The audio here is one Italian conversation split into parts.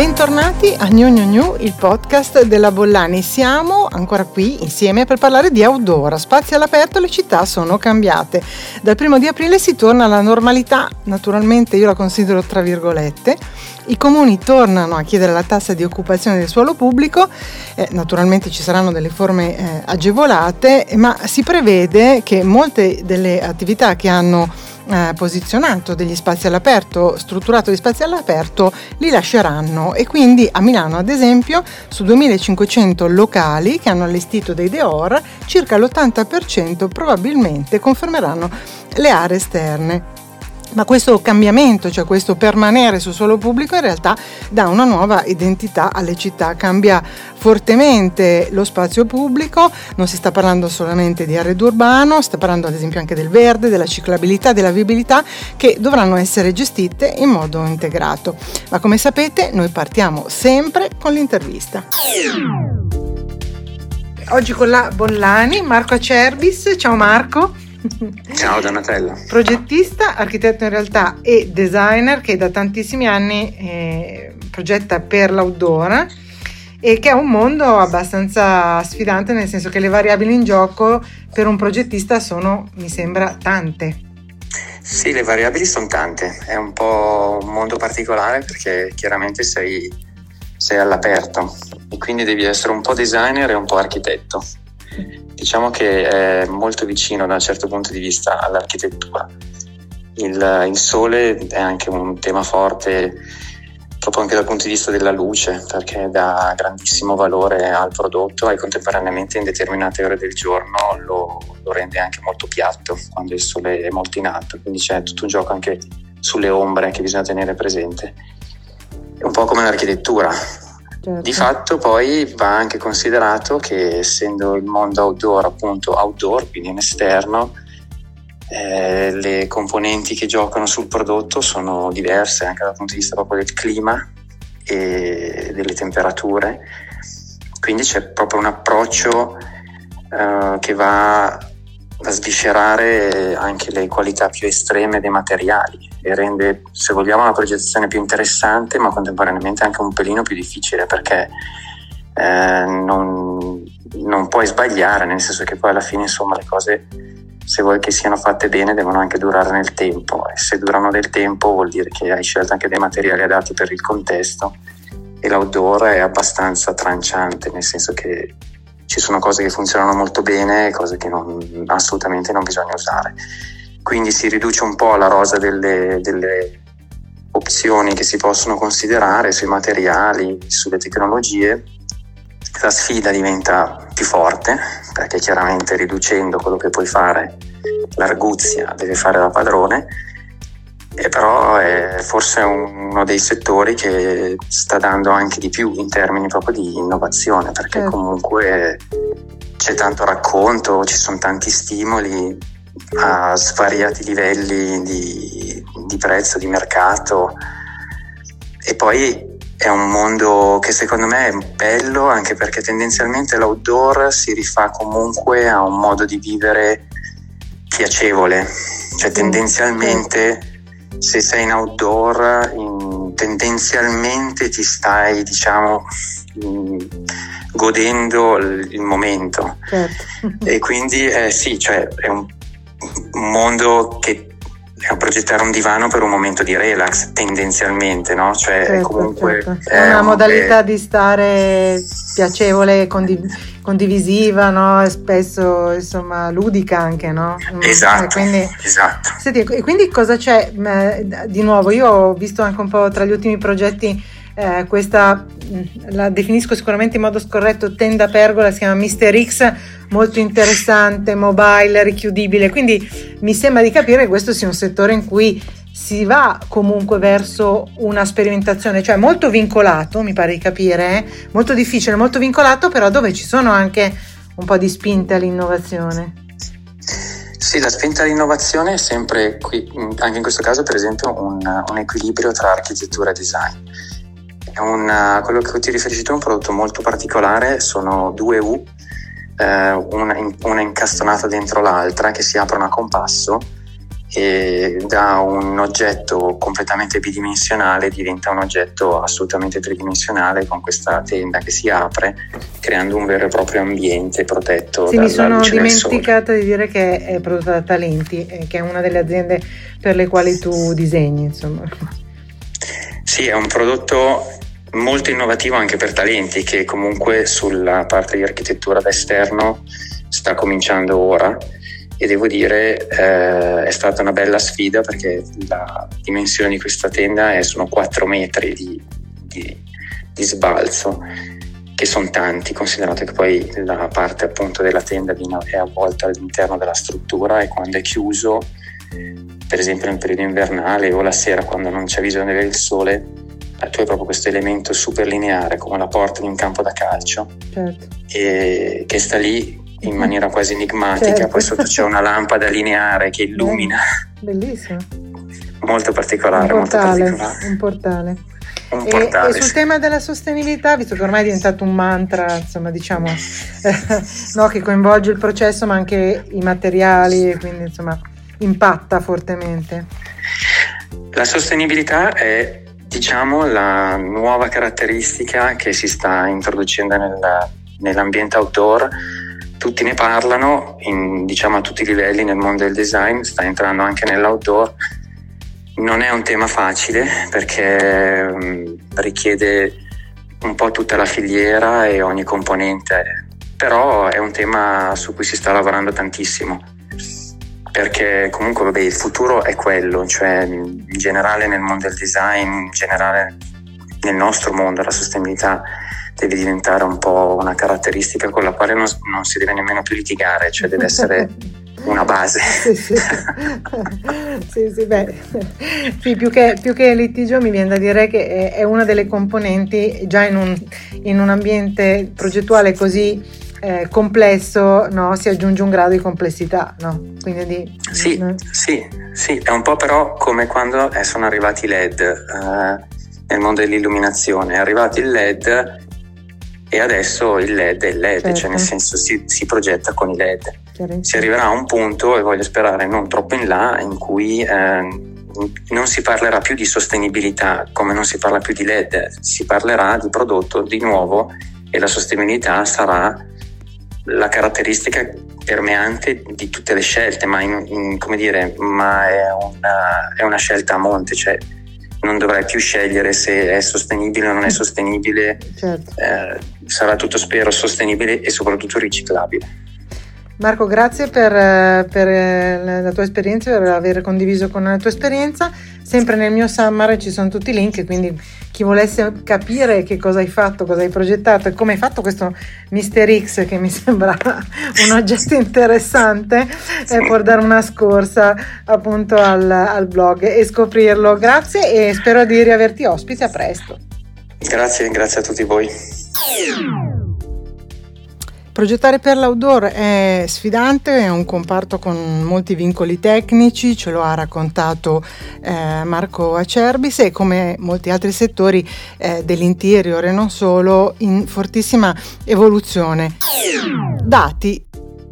Bentornati a New New New, il podcast della Bollani. Siamo ancora qui insieme per parlare di outdoor. Spazi all'aperto, le città sono cambiate. Dal primo di aprile si torna alla normalità, naturalmente io la considero tra virgolette. I comuni tornano a chiedere la tassa di occupazione del suolo pubblico, eh, naturalmente ci saranno delle forme eh, agevolate, ma si prevede che molte delle attività che hanno eh, posizionato degli spazi all'aperto, strutturato gli spazi all'aperto, li lasceranno e quindi a Milano ad esempio su 2500 locali che hanno allestito dei Deor circa l'80% probabilmente confermeranno le aree esterne. Ma questo cambiamento, cioè questo permanere sul suolo pubblico, in realtà dà una nuova identità alle città, cambia fortemente lo spazio pubblico, non si sta parlando solamente di arredo urbano, sta parlando ad esempio anche del verde, della ciclabilità, della viabilità, che dovranno essere gestite in modo integrato. Ma come sapete noi partiamo sempre con l'intervista. Oggi con la Bollani, Marco Acerbis. Ciao Marco. Ciao Donatella. Progettista, architetto in realtà e designer che da tantissimi anni eh, progetta per l'outdoor e che è un mondo abbastanza sfidante nel senso che le variabili in gioco per un progettista sono, mi sembra, tante. Sì, le variabili sono tante, è un po' un mondo particolare perché chiaramente sei, sei all'aperto e quindi devi essere un po' designer e un po' architetto diciamo che è molto vicino da un certo punto di vista all'architettura. Il, il sole è anche un tema forte proprio anche dal punto di vista della luce, perché dà grandissimo valore al prodotto e contemporaneamente in determinate ore del giorno lo, lo, rende anche molto piatto quando il sole è molto in alto, quindi c'è tutto un gioco anche sulle ombre che bisogna tenere presente. È un po' come l'architettura, Certo. Di fatto poi va anche considerato che essendo il mondo outdoor appunto outdoor, quindi in esterno, eh, le componenti che giocano sul prodotto sono diverse anche dal punto di vista proprio del clima e delle temperature. Quindi c'è proprio un approccio eh, che va a sviscerare anche le qualità più estreme dei materiali e rende, se vogliamo, la progettazione più interessante, ma contemporaneamente anche un pelino più difficile perché eh, non, non, puoi sbagliare, nel senso che poi alla fine, insomma, le cose, se vuoi che siano fatte bene, devono anche durare nel tempo. E se durano del tempo vuol dire che hai scelto anche dei materiali adatti per il contesto e l'outdoor è abbastanza tranciante, nel senso che ci sono cose che funzionano molto bene e cose che non, assolutamente non bisogna usare. Quindi si riduce un po' la rosa delle, delle opzioni che si possono considerare sui materiali, sulle tecnologie. La sfida diventa più forte perché chiaramente riducendo quello che puoi fare, l'arguzia deve fare da padrone e però è forse uno dei settori che sta dando anche di più in termini proprio di innovazione, perché certo. comunque c'è tanto racconto, ci sono tanti stimoli a svariati livelli di, di prezzo, di mercato. E poi è un mondo che secondo me è bello anche perché tendenzialmente l'outdoor si rifà comunque a un modo di vivere piacevole, cioè tendenzialmente se sei in outdoor in, tendenzialmente ti stai diciamo in, godendo il, momento certo. e quindi eh, sì cioè è un, un mondo che è progettare un divano per un momento di relax tendenzialmente no? cioè certo, comunque certo. è una modalità è... di stare piacevole condiv- condivisiva, no? Spesso insomma ludica anche, no? Mm, esatto. E quindi, esatto. Senti, e quindi cosa c'è di nuovo? Io ho visto anche un po' tra gli ultimi progetti eh, questa, mm, la definisco sicuramente in modo scorretto, tenda pergola, si chiama Mister X, molto interessante, mobile, richiudibile, quindi mi sembra di capire che questo sia un settore in cui si va comunque verso una sperimentazione, cioè molto vincolato, mi pare di capire, eh? molto difficile, molto vincolato, però dove ci sono anche un po' di spinte all'innovazione. Sì, la spinta all'innovazione è sempre qui, anche in questo caso per esempio un, un equilibrio tra architettura e design. Una, quello che ti riferisci tu è un prodotto molto particolare, sono due U, eh, una, una incastonata dentro l'altra che si aprono a compasso da un oggetto completamente bidimensionale diventa un oggetto assolutamente tridimensionale con questa tenda che si apre creando un vero e proprio ambiente protetto sì, mi sono dimenticata di dire che è prodotta da Talenti eh, che è una delle aziende per le quali tu disegni insomma. Sì è un prodotto molto innovativo anche per Talenti che comunque sulla parte di architettura d'esterno sta cominciando ora e devo dire eh, è stata una bella sfida perché la dimensione di questa tenda è, sono 4 metri di, di, di sbalzo che sono tanti, considerato che poi la parte appunto della tenda è avvolta all'interno della struttura e quando è chiuso, per esempio nel periodo invernale o la sera quando non c'è visione del sole, eh, tu hai proprio questo elemento super lineare come la porta di un campo da calcio certo. che sta lì in maniera quasi enigmatica, certo. poi sotto c'è una lampada lineare che illumina. Bellissimo. Molto particolare, un portale, molto particolare. Un portale. Un portale e, e, sul tema della sostenibilità, visto che ormai è diventato un mantra, insomma, diciamo, no, che coinvolge il processo ma anche i materiali, quindi insomma impatta fortemente. La sostenibilità è, diciamo, la nuova caratteristica che si sta introducendo nel, nell'ambiente outdoor tutti ne parlano in, diciamo a tutti i livelli nel mondo del design, sta entrando anche nell'outdoor. Non è un tema facile perché um, richiede un po' tutta la filiera e ogni componente, però è un tema su cui si sta lavorando tantissimo perché comunque vabbè, il futuro è quello, cioè in generale nel mondo del design, in generale nel nostro mondo la sostenibilità deve diventare un po' una caratteristica con la quale non, non si deve nemmeno più litigare, cioè deve essere una base. sì, sì. sì, sì, beh. sì più, che, più, che, litigio mi viene da dire che è una delle componenti già in un, in un ambiente progettuale così eh, complesso no? si aggiunge un grado di complessità. No? Di, sì, no? sì, sì, è un po' però come quando eh, sono arrivati i LED eh, nel mondo dell'illuminazione. È arrivato il LED e adesso il LED è il LED, certo. cioè nel certo. senso si, si progetta con i LED. Si arriverà a un punto, e voglio sperare non troppo in là, in cui eh, non si parlerà più di sostenibilità come non si parla più di LED, si parlerà di prodotto di nuovo e la sostenibilità sarà la caratteristica permeante di tutte le scelte, ma, in, in, dire, ma è, una, è, una, scelta a monte, cioè non dovrai più scegliere se è sostenibile o non è sostenibile, certo. eh, sarà tutto spero sostenibile e soprattutto riciclabile. Marco, grazie per, eh, per, eh, la tua esperienza, per aver condiviso con la tua esperienza. Sempre nel mio Summer ci sono tutti i link, quindi chi volesse capire che cosa hai fatto, cosa hai progettato e come hai fatto questo Mister X che mi sembra un oggetto interessante, eh, può dare una scorsa appunto al, al blog e scoprirlo. Grazie e spero di riaverti ospite a presto. Grazie, grazie a tutti voi. Progettare per l'outdoor è sfidante, è un comparto con molti vincoli tecnici, ce lo ha raccontato eh, Marco Acerbis e come molti altri settori eh, dell'interior e non solo in fortissima evoluzione. Dati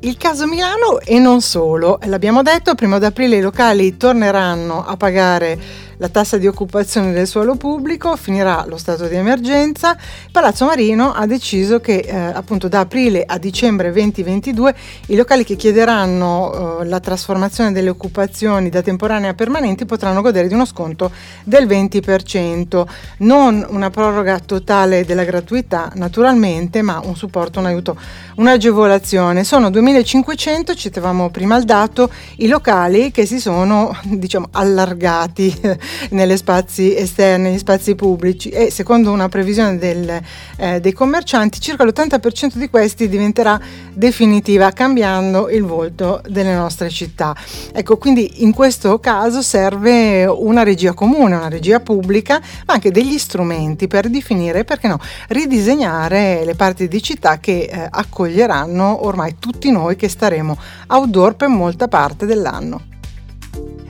il caso Milano e non solo, l'abbiamo detto, primo d'aprile i locali torneranno a pagare la tassa di occupazione del suolo pubblico, finirà lo stato di emergenza. Palazzo Marino ha deciso che eh, appunto da aprile a dicembre 2022 i locali che chiederanno eh, la trasformazione delle occupazioni da temporanea a permanenti potranno godere di uno sconto del 20%, non una proroga totale della gratuità naturalmente, ma un supporto, un aiuto, un'agevolazione. Sono 2500, citavamo prima il dato, i locali che si sono diciamo allargati negli spazi esterni, negli spazi pubblici e secondo una previsione del, eh, dei commercianti circa l'80% di questi diventerà definitiva cambiando il volto delle nostre città. Ecco, quindi in questo caso serve una regia comune, una regia pubblica, ma anche degli strumenti per definire, perché no, ridisegnare le parti di città che eh, accoglieranno ormai tutti noi che staremo outdoor per molta parte dell'anno.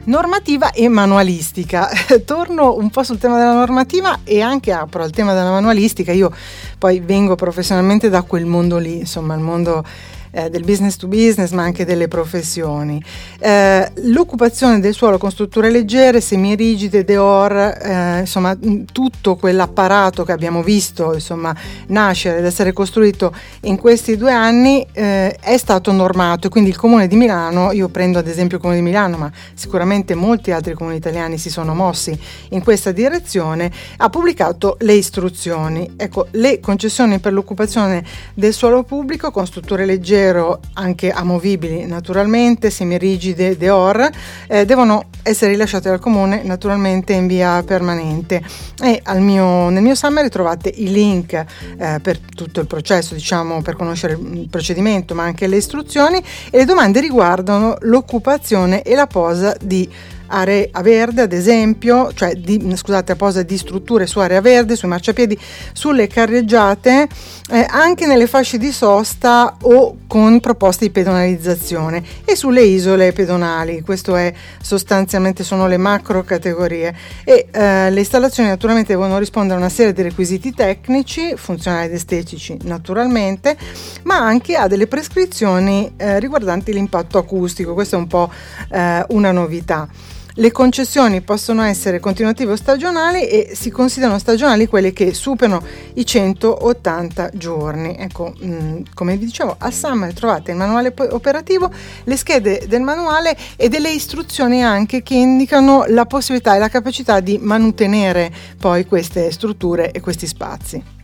Normativa e manualistica. Torno un po' sul tema della normativa e anche apro al tema della manualistica. Io poi vengo professionalmente da quel mondo lì, insomma, il mondo eh, del business to business ma anche delle professioni. Eh, l'occupazione del suolo con strutture leggere, semirigide, deor, eh, insomma tutto quell'apparato che abbiamo visto insomma, nascere ed essere costruito in questi due anni eh, è stato normato e quindi il Comune di Milano, io prendo ad esempio il Comune di Milano ma sicuramente molti altri comuni italiani si sono mossi in questa direzione, ha pubblicato le istruzioni. Ecco, le concessioni per l'occupazione del suolo pubblico con strutture leggero, anche amovibili naturalmente, semirigide, deor, eh, devono essere rilasciate dal comune naturalmente in via permanente. E mio, nel mio summary trovate i link eh, per tutto il processo, diciamo, per conoscere il procedimento, ma anche le istruzioni e le domande riguardano l'occupazione e la posa di area verde, ad esempio, cioè di, scusate, apposa di strutture su area verde, sui marciapiedi, sulle carreggiate, eh, anche nelle fasce di sosta o con proposte di pedonalizzazione e sulle isole pedonali. Questo è sostanzialmente sono le macro categorie e eh, le installazioni naturalmente devono rispondere a una serie di requisiti tecnici, funzionali ed estetici naturalmente, ma anche a delle prescrizioni eh, riguardanti l'impatto acustico. Questa è un po' eh, una novità. Le concessioni possono essere continuative o stagionali e si considerano stagionali quelle che superano i 180 giorni. Ecco, mm, come vi dicevo, a Summer trovate il manuale operativo, le schede del manuale e delle istruzioni anche che indicano la possibilità e la capacità di mantenere poi queste strutture e questi spazi.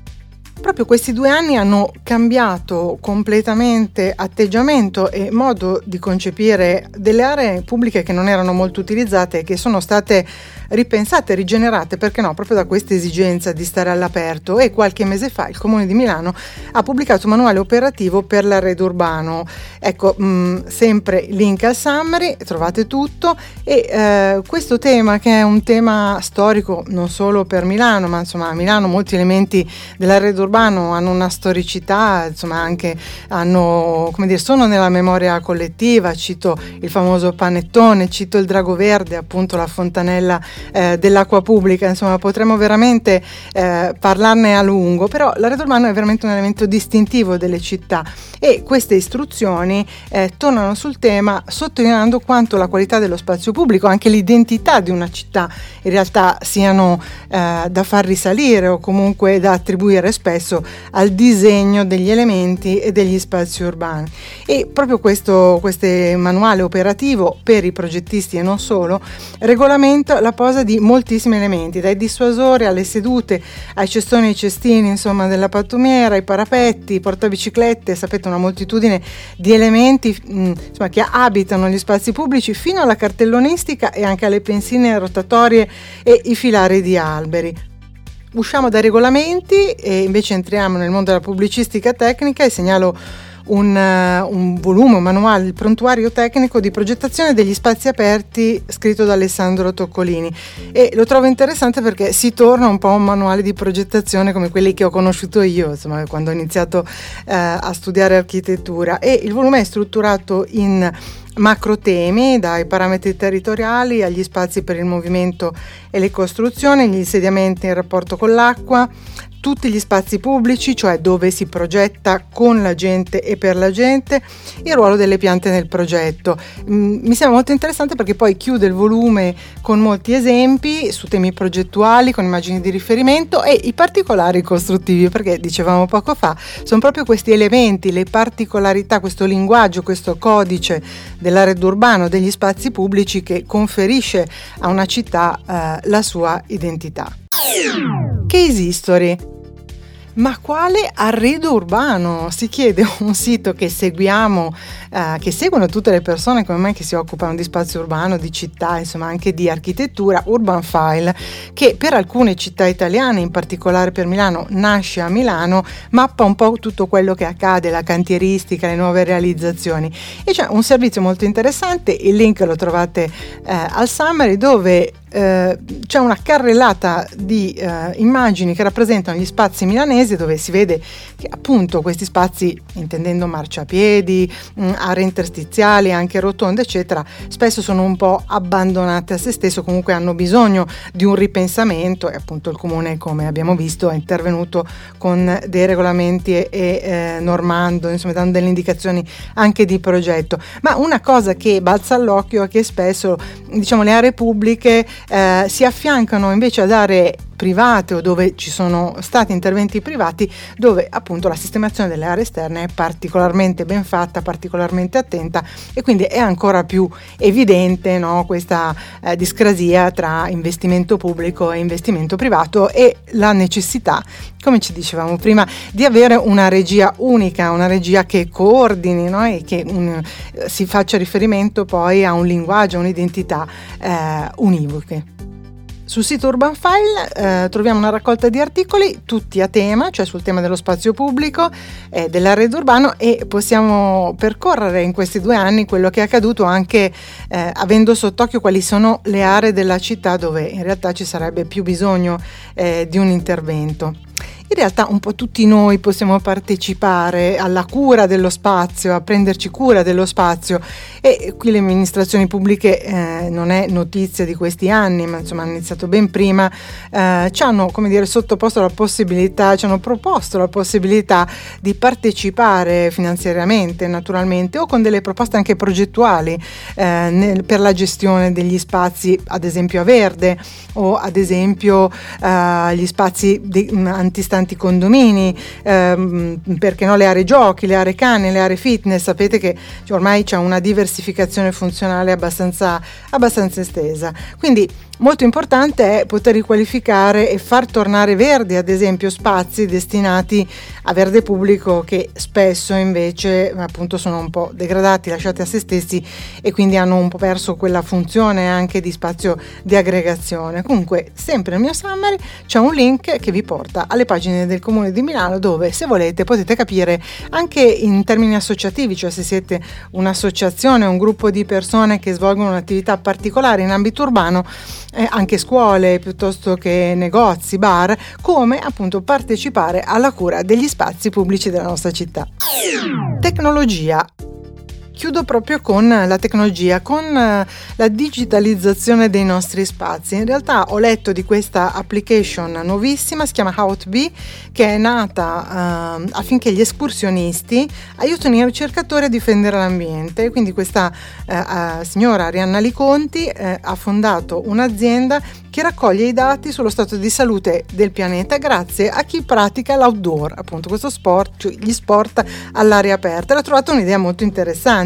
Proprio questi due anni hanno cambiato completamente atteggiamento e modo di concepire delle aree pubbliche che non erano molto utilizzate e che sono state ripensate, rigenerate, perché no, proprio da questa esigenza di stare all'aperto. E qualche mese fa il Comune di Milano ha pubblicato un manuale operativo per l'arredo urbano. Ecco, mh, mm, sempre link al summary, trovate tutto. E eh, questo tema che è un tema storico non solo per Milano, ma insomma a Milano molti elementi dell'arredo urbano hanno una storicità, insomma anche hanno, come dire, sono nella memoria collettiva, cito il famoso panettone, cito il drago verde, appunto la fontanella eh, dell'acqua pubblica, insomma potremmo veramente eh, parlarne a lungo, però l'arredo urbano è veramente un elemento distintivo delle città e queste istruzioni eh, tornano sul tema sottolineando quanto la qualità dello spazio pubblico, anche l'identità di una città in realtà siano eh, da far risalire o comunque da attribuire spesso al disegno degli elementi e degli spazi urbani. E proprio questo, manuale operativo per i progettisti e non solo regolamenta la posa di moltissimi elementi, dai dissuasori alle sedute, ai cestoni e ai cestini insomma, della pattumiera, ai parapetti, portabiciclette, sapete una moltitudine di elementi insomma, che abitano gli spazi pubblici fino alla cartellonistica e anche alle pensine rotatorie e i filari di alberi. Usciamo dai regolamenti e invece entriamo nel mondo della pubblicistica tecnica e segnalo un, uh, un, volume, un manuale, il prontuario tecnico di progettazione degli spazi aperti scritto da Alessandro Toccolini. E lo trovo interessante perché si torna un po' a un manuale di progettazione come quelli che ho conosciuto io insomma, quando ho iniziato uh, a studiare architettura. E il volume è strutturato in macro temi, dai parametri territoriali agli spazi per il movimento e le costruzioni, gli insediamenti in rapporto con l'acqua, tutti gli spazi pubblici, cioè dove si progetta con la gente e per la gente, il ruolo delle piante nel progetto. Mm, mi sembra molto interessante perché poi chiude il volume con molti esempi su temi progettuali, con immagini di riferimento e i particolari costruttivi, perché dicevamo poco fa, sono proprio questi elementi, le particolarità, questo linguaggio, questo codice dell'arredo urbano, degli spazi pubblici che conferisce a una città eh, la sua identità. Case History ma quale arredo urbano? Si chiede un sito che seguiamo, eh, che seguono tutte le persone come me che si occupano di spazio urbano, di città, insomma anche di architettura, Urban File, che per alcune città italiane, in particolare per Milano, nasce a Milano, mappa un po' tutto quello che accade, la cantieristica, le nuove realizzazioni. E c'è un servizio molto interessante, il link lo trovate eh, al summary, dove eh, c'è una carrellata di eh, immagini che rappresentano gli spazi milanesi dove si vede che appunto questi spazi, intendendo marciapiedi, mh, mm, aree interstiziali, anche rotonde, eccetera, spesso sono un po' abbandonate a se stesso, comunque hanno bisogno di un ripensamento e appunto il comune, come abbiamo visto, è intervenuto con dei regolamenti e, e eh, normando, insomma, dando delle indicazioni anche di progetto. Ma una cosa che balza all'occhio è che spesso diciamo, le aree pubbliche eh, si affiancano invece ad aree private o dove ci sono stati interventi privati dove appunto la sistemazione delle aree esterne è particolarmente ben fatta, particolarmente attenta e quindi è ancora più evidente no, questa eh, discrasia tra investimento pubblico e investimento privato e la necessità, come ci dicevamo prima, di avere una regia unica, una regia che coordini no, e che un, si faccia riferimento poi a un linguaggio, a un'identità eh, univoche. Sul sito Urban File eh, troviamo una raccolta di articoli tutti a tema, cioè sul tema dello spazio pubblico e eh, dell'arredo urbano e possiamo percorrere in questi due anni quello che è accaduto anche eh, avendo sott'occhio quali sono le aree della città dove in realtà ci sarebbe più bisogno eh, di un intervento in realtà un po' tutti noi possiamo partecipare alla cura dello spazio, a prenderci cura dello spazio. E qui le amministrazioni pubbliche eh, non è notizia di questi anni, ma insomma hanno iniziato ben prima, eh, ci hanno come dire sottoposto la possibilità, ci hanno proposto la possibilità di partecipare finanziariamente naturalmente o con delle proposte anche progettuali eh, nel, per la gestione degli spazi ad esempio a verde o ad esempio eh, gli spazi di, tanti condomini, ehm, perché no, le aree giochi, le aree cane, le aree fitness, sapete che ormai c'è una diversificazione funzionale abbastanza, abbastanza estesa. Quindi Molto importante è poter riqualificare e far tornare verdi, ad esempio, spazi destinati a verde pubblico che spesso invece appunto sono un po' degradati, lasciati a se stessi e quindi hanno un po' perso quella funzione anche di spazio di aggregazione. Comunque, sempre nel mio summary c'è un link che vi porta alle pagine del Comune di Milano dove se volete potete capire anche in termini associativi, cioè se siete un'associazione, un gruppo di persone che svolgono un'attività particolare in ambito urbano, eh, anche scuole piuttosto che negozi, bar, come appunto partecipare alla cura degli spazi pubblici della nostra città. Tecnologia chiudo proprio con la tecnologia, con eh, la digitalizzazione dei nostri spazi. In realtà ho letto di questa application nuovissima, si chiama HowTB, che è nata uh, affinché gli escursionisti aiutino i ricercatori a difendere l'ambiente. Quindi questa uh, uh, signora Arianna Liconti ha fondato un'azienda che raccoglie i dati sullo stato di salute del pianeta grazie a chi pratica l'outdoor, appunto questo sport, cioè gli sport all'aria aperta. L'ho trovata un'idea molto interessante.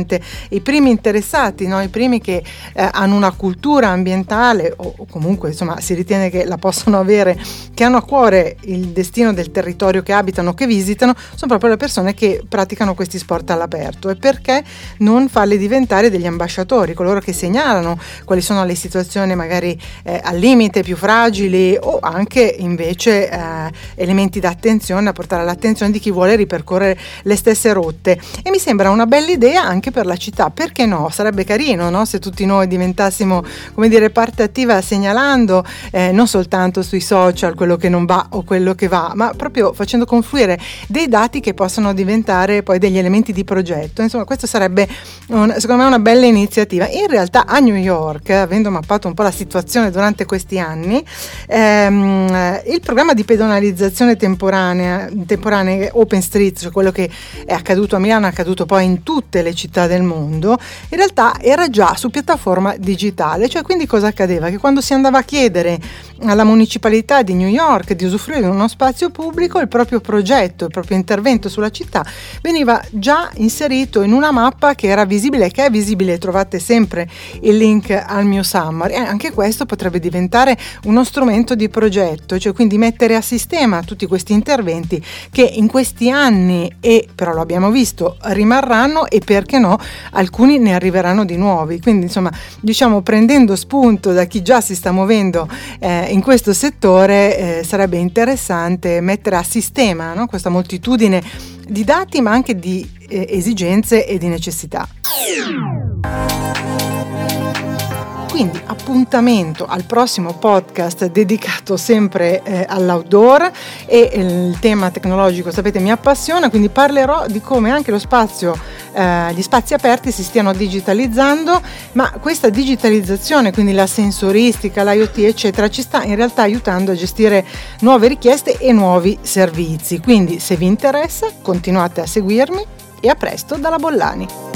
I primi interessati, no? i primi che eh, hanno una cultura ambientale o, o, comunque insomma si ritiene che la possano avere, che hanno a cuore il destino del territorio che abitano, che visitano, sono proprio le persone che praticano questi sport all'aperto. E perché non farli diventare degli ambasciatori, coloro che segnalano quali sono le situazioni magari eh, al limite più fragili o anche invece eh, elementi d'attenzione da portare all'attenzione di chi vuole ripercorrere le stesse rotte e mi sembra una bella idea anche per la città. Perché no? Sarebbe carino no? se tutti noi diventassimo come dire parte attiva segnalando eh, non soltanto sui social quello che non va o quello che va ma proprio facendo confluire dei dati che possono diventare poi degli elementi di progetto. Insomma questo sarebbe un, secondo me una bella iniziativa. In realtà a New York avendo mappato un po' la situazione durante questi questi anni, ehm, il programma di pedonalizzazione temporanea, temporanea Open Street, cioè quello che è accaduto a Milano, è accaduto poi in tutte le città del mondo, in realtà era già su piattaforma digitale, cioè quindi cosa accadeva? Che quando si andava a chiedere alla municipalità di New York di usufruire di uno spazio pubblico, il proprio progetto, il proprio intervento sulla città veniva già inserito in una mappa che era visibile, che è visibile, trovate sempre il link al mio summary. E anche questo potrebbe diventare uno strumento di progetto, cioè quindi mettere a sistema tutti questi interventi che in questi anni, e però lo abbiamo visto, rimarranno e perché no, alcuni ne arriveranno di nuovi. Quindi insomma, diciamo prendendo spunto da chi già si sta muovendo eh, in questo settore eh, sarebbe interessante mettere a sistema no? questa moltitudine di dati ma anche di eh, esigenze e di necessità. Quindi appuntamento al prossimo podcast dedicato sempre eh, all'outdoor e il tema tecnologico sapete mi appassiona, quindi parlerò di come anche lo spazio, eh, gli spazi aperti si stiano digitalizzando, ma questa digitalizzazione, quindi la sensoristica, l'IoT eccetera, ci sta in realtà aiutando a gestire nuove richieste e nuovi servizi. Quindi se vi interessa continuate a seguirmi e a presto dalla Bollani.